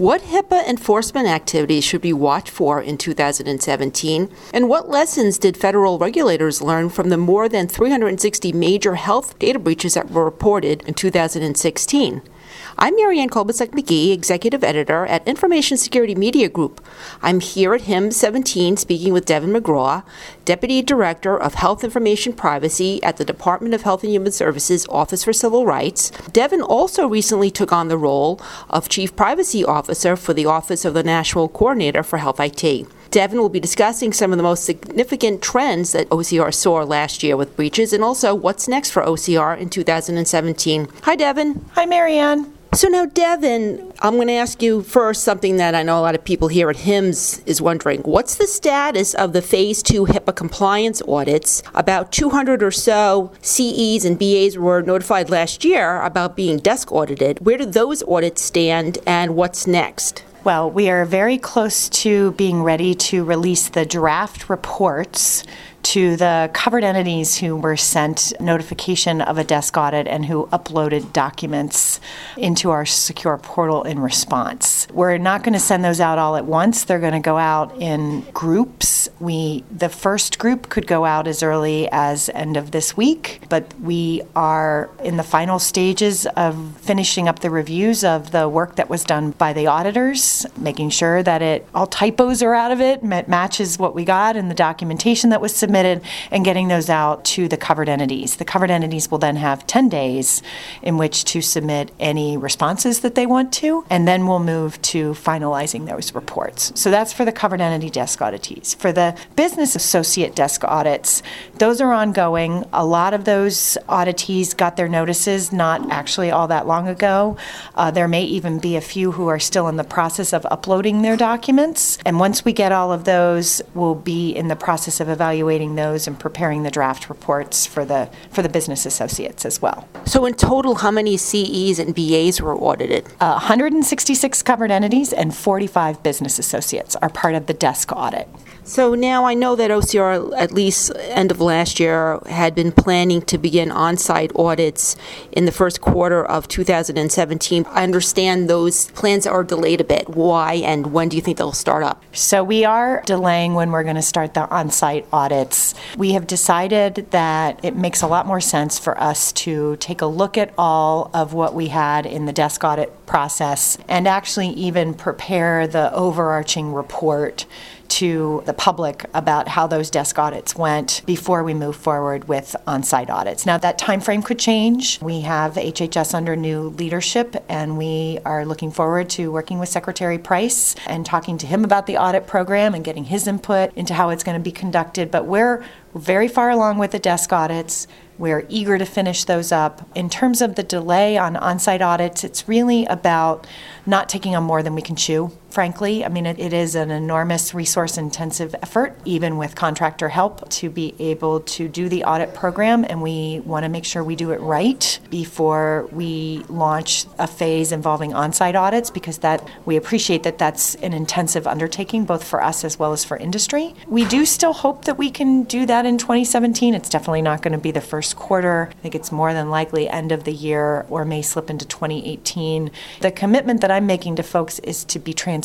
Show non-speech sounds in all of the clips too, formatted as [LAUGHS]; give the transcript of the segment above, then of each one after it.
What HIPAA enforcement activities should we watch for in 2017? And what lessons did federal regulators learn from the more than 360 major health data breaches that were reported in 2016? I'm Marianne Kolbasuk McGee, Executive Editor at Information Security Media Group. I'm here at HIMSS 17 speaking with Deven McGraw, Deputy Director of Health Information Privacy at the Department of Health and Human Services Office for Civil Rights. Deven also recently took on the role of Chief Privacy Officer for the Office of the National Coordinator for Health IT. Deven will be discussing some of the most significant trends that OCR saw last year with breaches and also what's next for OCR in 2017. Hi, Deven. Hi, Marianne. So now, Deven, I'm going to ask you first something that I know a lot of people here at HIMSS is wondering. What's the status of the Phase 2 HIPAA compliance audits? About 200 or so CEs and BAs were notified last year about being desk audited. Where do those audits stand and what's next? Well, we are very close to being ready to release the draft reports to the covered entities who were sent notification of a desk audit and who uploaded documents into our secure portal in response. We're not going to send those out all at once. They're going to go out in groups. We the first group could go out as early as end of this week, but we are in the final stages of finishing up the reviews of the work that was done by the auditors, making sure that it all typos are out of it, matches what we got in the documentation that was submitted submitted and getting those out to the covered entities. The covered entities will then have 10 days in which to submit any responses that they want to, and then we'll move to finalizing those reports. So that's for the covered entity desk auditees. For the business associate desk audits, those are ongoing. A lot of those auditees got their notices not actually all that long ago. Uh, there may even be a few who are still in the process of uploading their documents. And once we get all of those, we'll be in the process of evaluating those and preparing the draft reports for the for the business associates as well. So in total, how many CEs and BAs were audited? Uh, 166 covered entities and 45 business associates are part of the desk audit. So now I know that OCR, at least end of last year, had been planning to begin on site audits in the first quarter of 2017. I understand those plans are delayed a bit. Why and when do you think they'll start up? So we are delaying when we're going to start the on site We have decided that it makes a lot more sense for us to take a look at all of what we had in the desk audit process and actually even prepare the overarching report to the public about how those desk audits went before we move forward with on-site audits. Now that time frame could change. We have HHS under new leadership and we are looking forward to working with Secretary Price and talking to him about the audit program and getting his input into how it's going to be conducted, but we're very far along with the desk audits. We're eager to finish those up. In terms of the delay on on site audits, it's really about not taking on more than we can chew, frankly. I mean, it, it is an enormous resource intensive effort, even with contractor help, to be able to do the audit program. And we want to make sure we do it right before we launch a phase involving on site audits, because that we appreciate that that's an intensive undertaking, both for us as well as for industry. We do still hope that we can do that in 2017. It's definitely not going to be the first quarter. I think it's more than likely end of the year or may slip into 2018. The commitment that I'm making to folks is to be transparent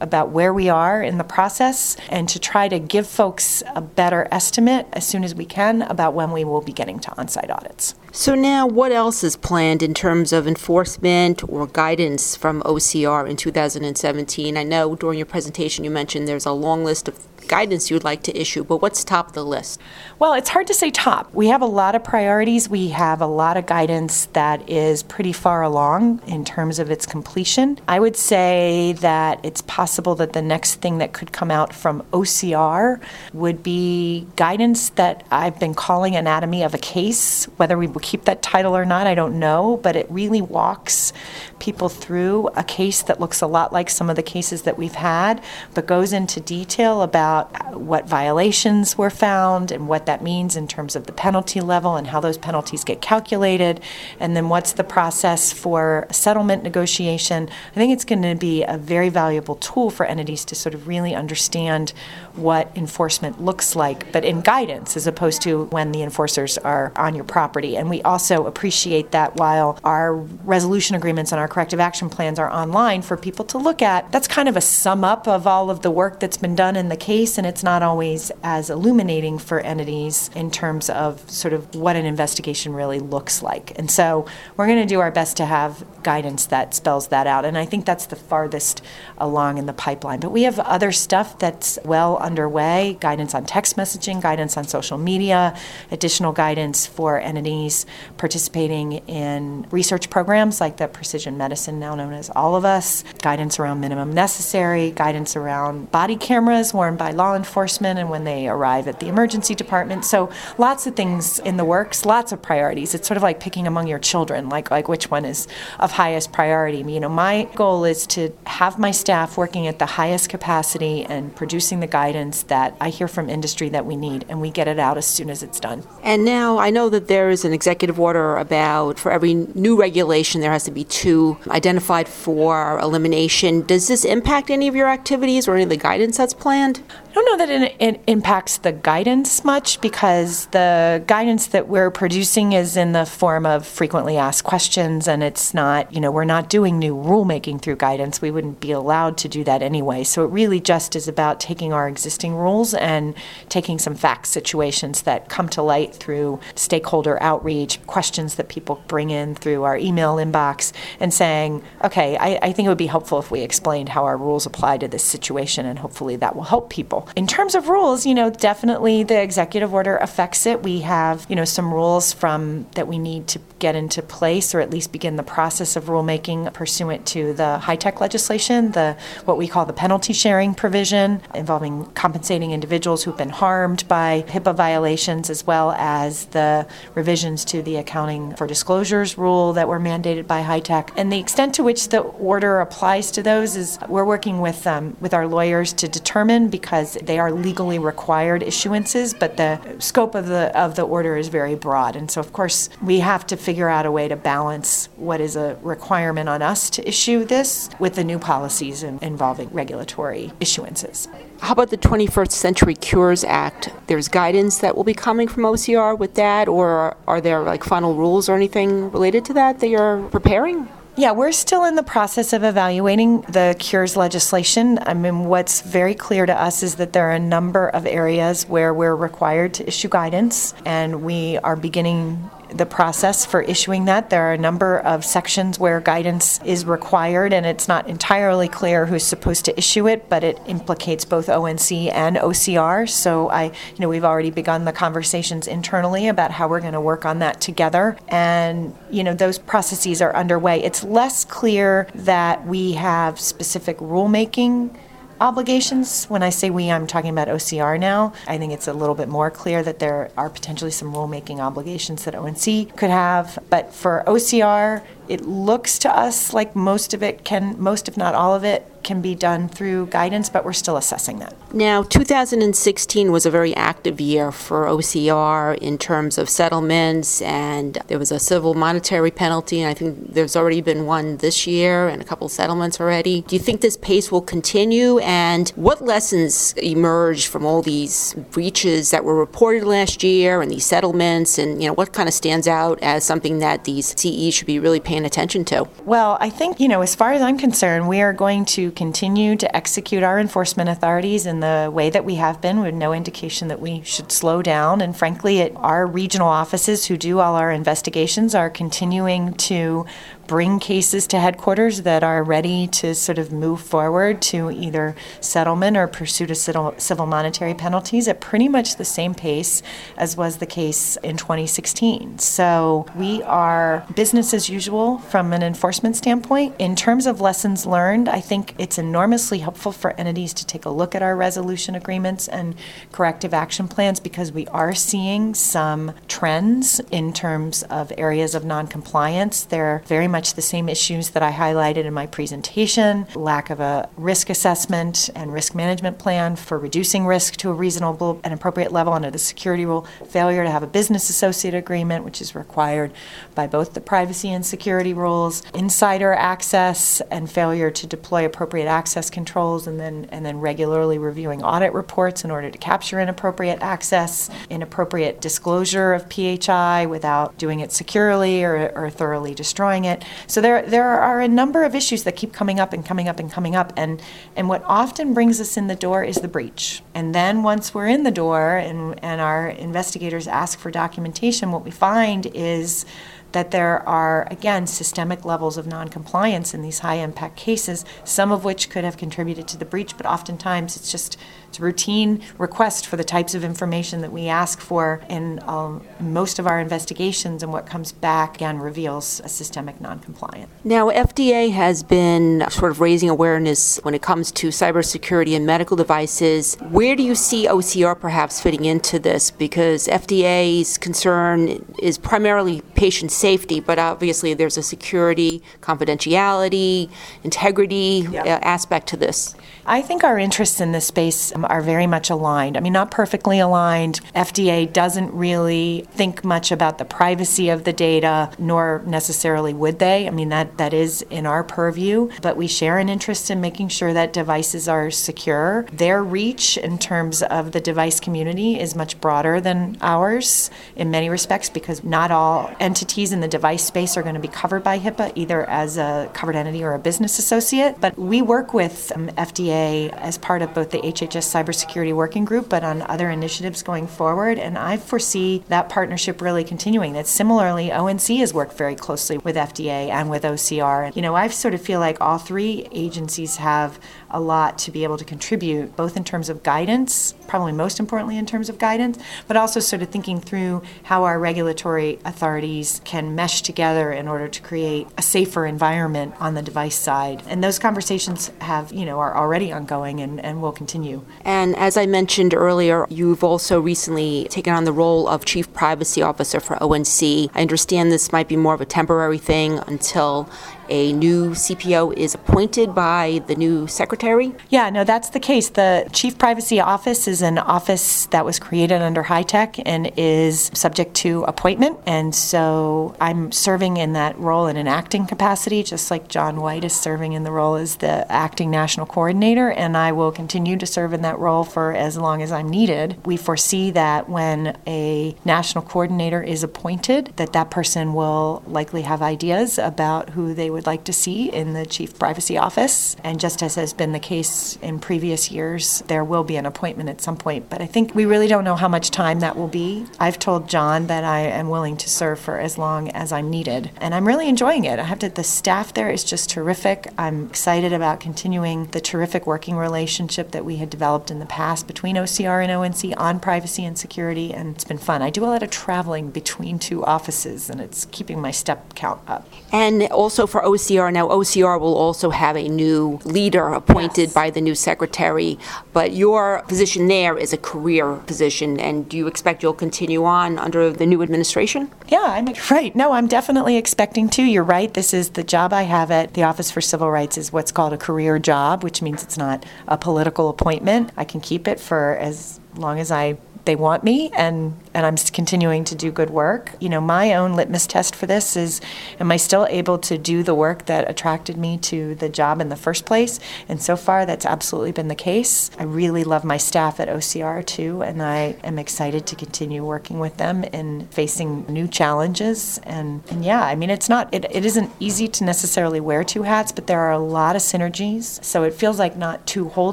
about where we are in the process and to try to give folks a better estimate as soon as we can about when we will be getting to on site audits. So, now what else is planned in terms of enforcement or guidance from OCR in 2017? I know during your presentation you mentioned there's a long list of guidance you would like to issue, but what's top of the list? Well, it's hard to say top. We have a lot of priorities. We have a lot of guidance that is pretty far along in terms of its completion. I would say that it's possible that the next thing that could come out from OCR would be guidance that I've been calling Anatomy of a Case. Whether we will keep that title or not, I don't know, but it really walks people through a case that looks a lot like some of the cases that we've had, but goes into detail about about what violations were found and what that means in terms of the penalty level and how those penalties get calculated, and then what's the process for settlement negotiation. I think it's going to be a very valuable tool for entities to sort of really understand what enforcement looks like, but in guidance as opposed to when the enforcers are on your property. And we also appreciate that while our resolution agreements and our corrective action plans are online for people to look at, that's kind of a sum up of all of the work that's been done in the case, and it's not always as illuminating for entities in terms of sort of what an investigation really looks like. And so we're going to do our best to have guidance that spells that out. And I think that's the farthest along in the pipeline. But we have other stuff that's well underway guidance on text messaging, guidance on social media, additional guidance for entities participating in research programs like the Precision Medicine, now known as All of Us, guidance around minimum necessary, guidance around body cameras worn by law enforcement and when they arrive at the emergency department. So lots of things in the works, lots of priorities. It's sort of like picking among your children, like like which one is of highest priority. You know, my goal is to have my staff working at the highest capacity and producing the guidance that I hear from industry that we need, and we get it out as soon as it's done. And now I know that there is an executive order about for every new regulation, there has to be two identified for elimination. Does this impact any of your activities or any of the guidance that's planned? I don't know that it, it, impacts the guidance much because the guidance that we're producing is in the form of frequently asked questions, and it's not, you know, we're not doing new rulemaking through guidance. We wouldn't be allowed to do that anyway. So it really just is about taking our existing rules and taking some fact situations that come to light through stakeholder outreach, questions that people bring in through our email inbox, and saying, okay, I, I think it would be helpful if we explained how our rules apply to this situation, and hopefully that will help people. In terms of rules, you know, definitely the executive order affects it. We have, you know, some rules from that we need to get into place or at least begin the process of rulemaking pursuant to the HITECH legislation, the what we call the penalty sharing provision involving compensating individuals who've been harmed by HIPAA violations as well as the revisions to the accounting for disclosures rule that were mandated by HITECH. And the extent to which the order applies to those is we're working with um, with our lawyers to determine because they are legally required issuances, but the scope of the of the order is very broad. And so of course we have to figure out a way to balance what is a requirement on us to issue this with the new policies in, involving regulatory issuances. How about the 21st Century Cures Act? There's guidance that will be coming from OCR with that, or are there like final rules or anything related to that that you're preparing? Yeah, we're still in the process of evaluating the cures legislation. I mean, what's very clear to us is that there are a number of areas where we're required to issue guidance, and we are beginning the process for issuing that. There are a number of sections where guidance is required, and it's not entirely clear who's supposed to issue it, but it implicates both ONC and OCR. So I, you know, we've already begun the conversations internally about how we're going to work on that together, and you know, those processes are underway. It's less clear that we have specific rulemaking obligations. When I say we, I'm talking about OCR now. I think it's a little bit more clear that there are potentially some rulemaking obligations that ONC could have. But for OCR, it looks to us like most of it can, most if not all of it, can be done through guidance, but we're still assessing that. Now, 2016 was a very active year for OCR in terms of settlements, and there was a civil monetary penalty, and I think there's already been one this year and a couple settlements already. Do you think this pace will continue, and what lessons emerged from all these breaches that were reported last year and these settlements, and you know what kind of stands out as something that these CEs should be really paying attention to? Well, I think you know, as far as I'm concerned, we are going to continue to execute our enforcement authorities in the way that we have been, with no indication that we should slow down. And frankly, it, our regional offices who do all our investigations are continuing to bring cases to headquarters that are ready to sort of move forward to either settlement or pursuit of civil monetary penalties at pretty much the same pace as was the case in 2016. So we are business as usual from an enforcement standpoint. In terms of lessons learned, I think it's enormously helpful for entities to take a look at our resolution agreements and corrective action plans because we are seeing some trends in terms of areas of noncompliance. They're very much much the same issues that I highlighted in my presentation. Lack of a risk assessment and risk management plan for reducing risk to a reasonable and appropriate level under the security rule, failure to have a business associate agreement, which is required by both the privacy and security rules, insider access, and failure to deploy appropriate access controls, and then, and then regularly reviewing audit reports in order to capture inappropriate access, inappropriate disclosure of PHI without doing it securely or, or thoroughly destroying it. So there, there are a number of issues that keep coming up and coming up and coming up. And, and what often brings us in the door is the breach. And then once we're in the door and, and our investigators ask for documentation, what we find is that there are, again, systemic levels of noncompliance in these high impact cases, some of which could have contributed to the breach, but oftentimes it's just it's a routine request for the types of information that we ask for in um, most of our investigations, and what comes back again reveals a systemic noncompliance. Now, FDA has been sort of raising awareness when it comes to cybersecurity and medical devices. Where do you see OCR perhaps fitting into this? Because FDA's concern is primarily patient safety, but obviously there's a security, confidentiality, integrity Yeah. uh, aspect to this. I think our interests in this space um, are very much aligned. I mean, not perfectly aligned. FDA doesn't really think much about the privacy of the data, nor necessarily would they. I mean, that, that is in our purview. But we share an interest in making sure that devices are secure. Their reach in terms of the device community is much broader than ours in many respects because not all entities in the device space are going to be covered by HIPAA, either as a covered entity or a business associate. But we work with um, FDA as part of both the HHS Cybersecurity Working Group, but on other initiatives going forward. And I foresee that partnership really continuing. That similarly, ONC has worked very closely with FDA and with OCR. You know, I sort of feel like all three agencies have a lot to be able to contribute, both in terms of guidance, probably most importantly in terms of guidance, but also sort of thinking through how our regulatory authorities can mesh together in order to create a safer environment on the device side. And those conversations have, you know, are already ongoing and, and will continue. And as I mentioned earlier, you've also recently taken on the role of Chief Privacy Officer for ONC. I understand this might be more of a temporary thing until a new CPO is appointed by the new secretary. Yeah, no, that's the case. The Chief Privacy Office is an office that was created under HITECH and is subject to appointment. And so I'm serving in that role in an acting capacity, just like Jon White is serving in the role as the acting national coordinator. And I will continue to serve in that role for as long as I'm needed. We foresee that when a national coordinator is appointed, that that person will likely have ideas about who they would like to see in the Chief Privacy Office. And just as has been the case in previous years, there will be an appointment at some point. But I think we really don't know how much time that will be. I've told Jon that I am willing to serve for as long as I'm needed. And I'm really enjoying it. I have to, the staff there is just terrific. I'm excited about continuing the terrific working relationship that we had developed in the past between OCR and ONC on privacy and security. And it's been fun. I do a lot of traveling between two offices, and it's keeping my step count up. And also for OCR, now OCR will also have a new leader appointed Yes. by the new secretary, but your position there is a career position, and do you expect you'll continue on under the new administration? Yeah, I'm right. No, I'm definitely expecting to. You're right. This is the job I have at the Office for Civil Rights is what's called a career job, which means it's not a political appointment. I can keep it for as long as I they want me and and I'm continuing to do good work. You know, my own litmus test for this is am I still able to do the work that attracted me to the job in the first place? And so far that's absolutely been the case. I really love my staff at OCR too and I am excited to continue working with them in facing new challenges and, and yeah, I mean it's not it, it isn't easy to necessarily wear two hats, but there are a lot of synergies. So it feels like not two whole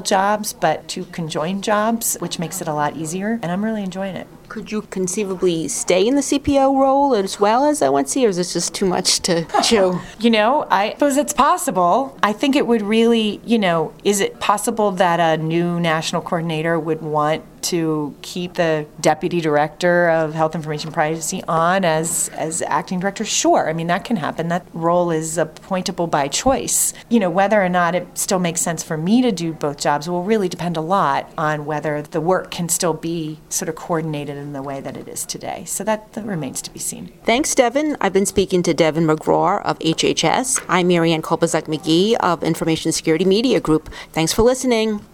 jobs, but two conjoined jobs, which makes it a lot easier and I'm really enjoying it. Could you conceivably stay in the CPO role as well as ONC, or is this just too much to [LAUGHS] chew? You know, I suppose it's possible. I think it would really, you know, is it possible that a new national coordinator would want to keep the deputy director of health information privacy on as as acting director sure i mean that can happen that role is appointable by choice you know whether or not it still makes sense for me to do both jobs will really depend a lot on whether the work can still be sort of coordinated in the way that it is today so that, that remains to be seen Thanks, Deven. I've been speaking to Deven McGraw of HHS. I'm Marianne Kolbasuk McGee of Information Security Media Group. Thanks for listening.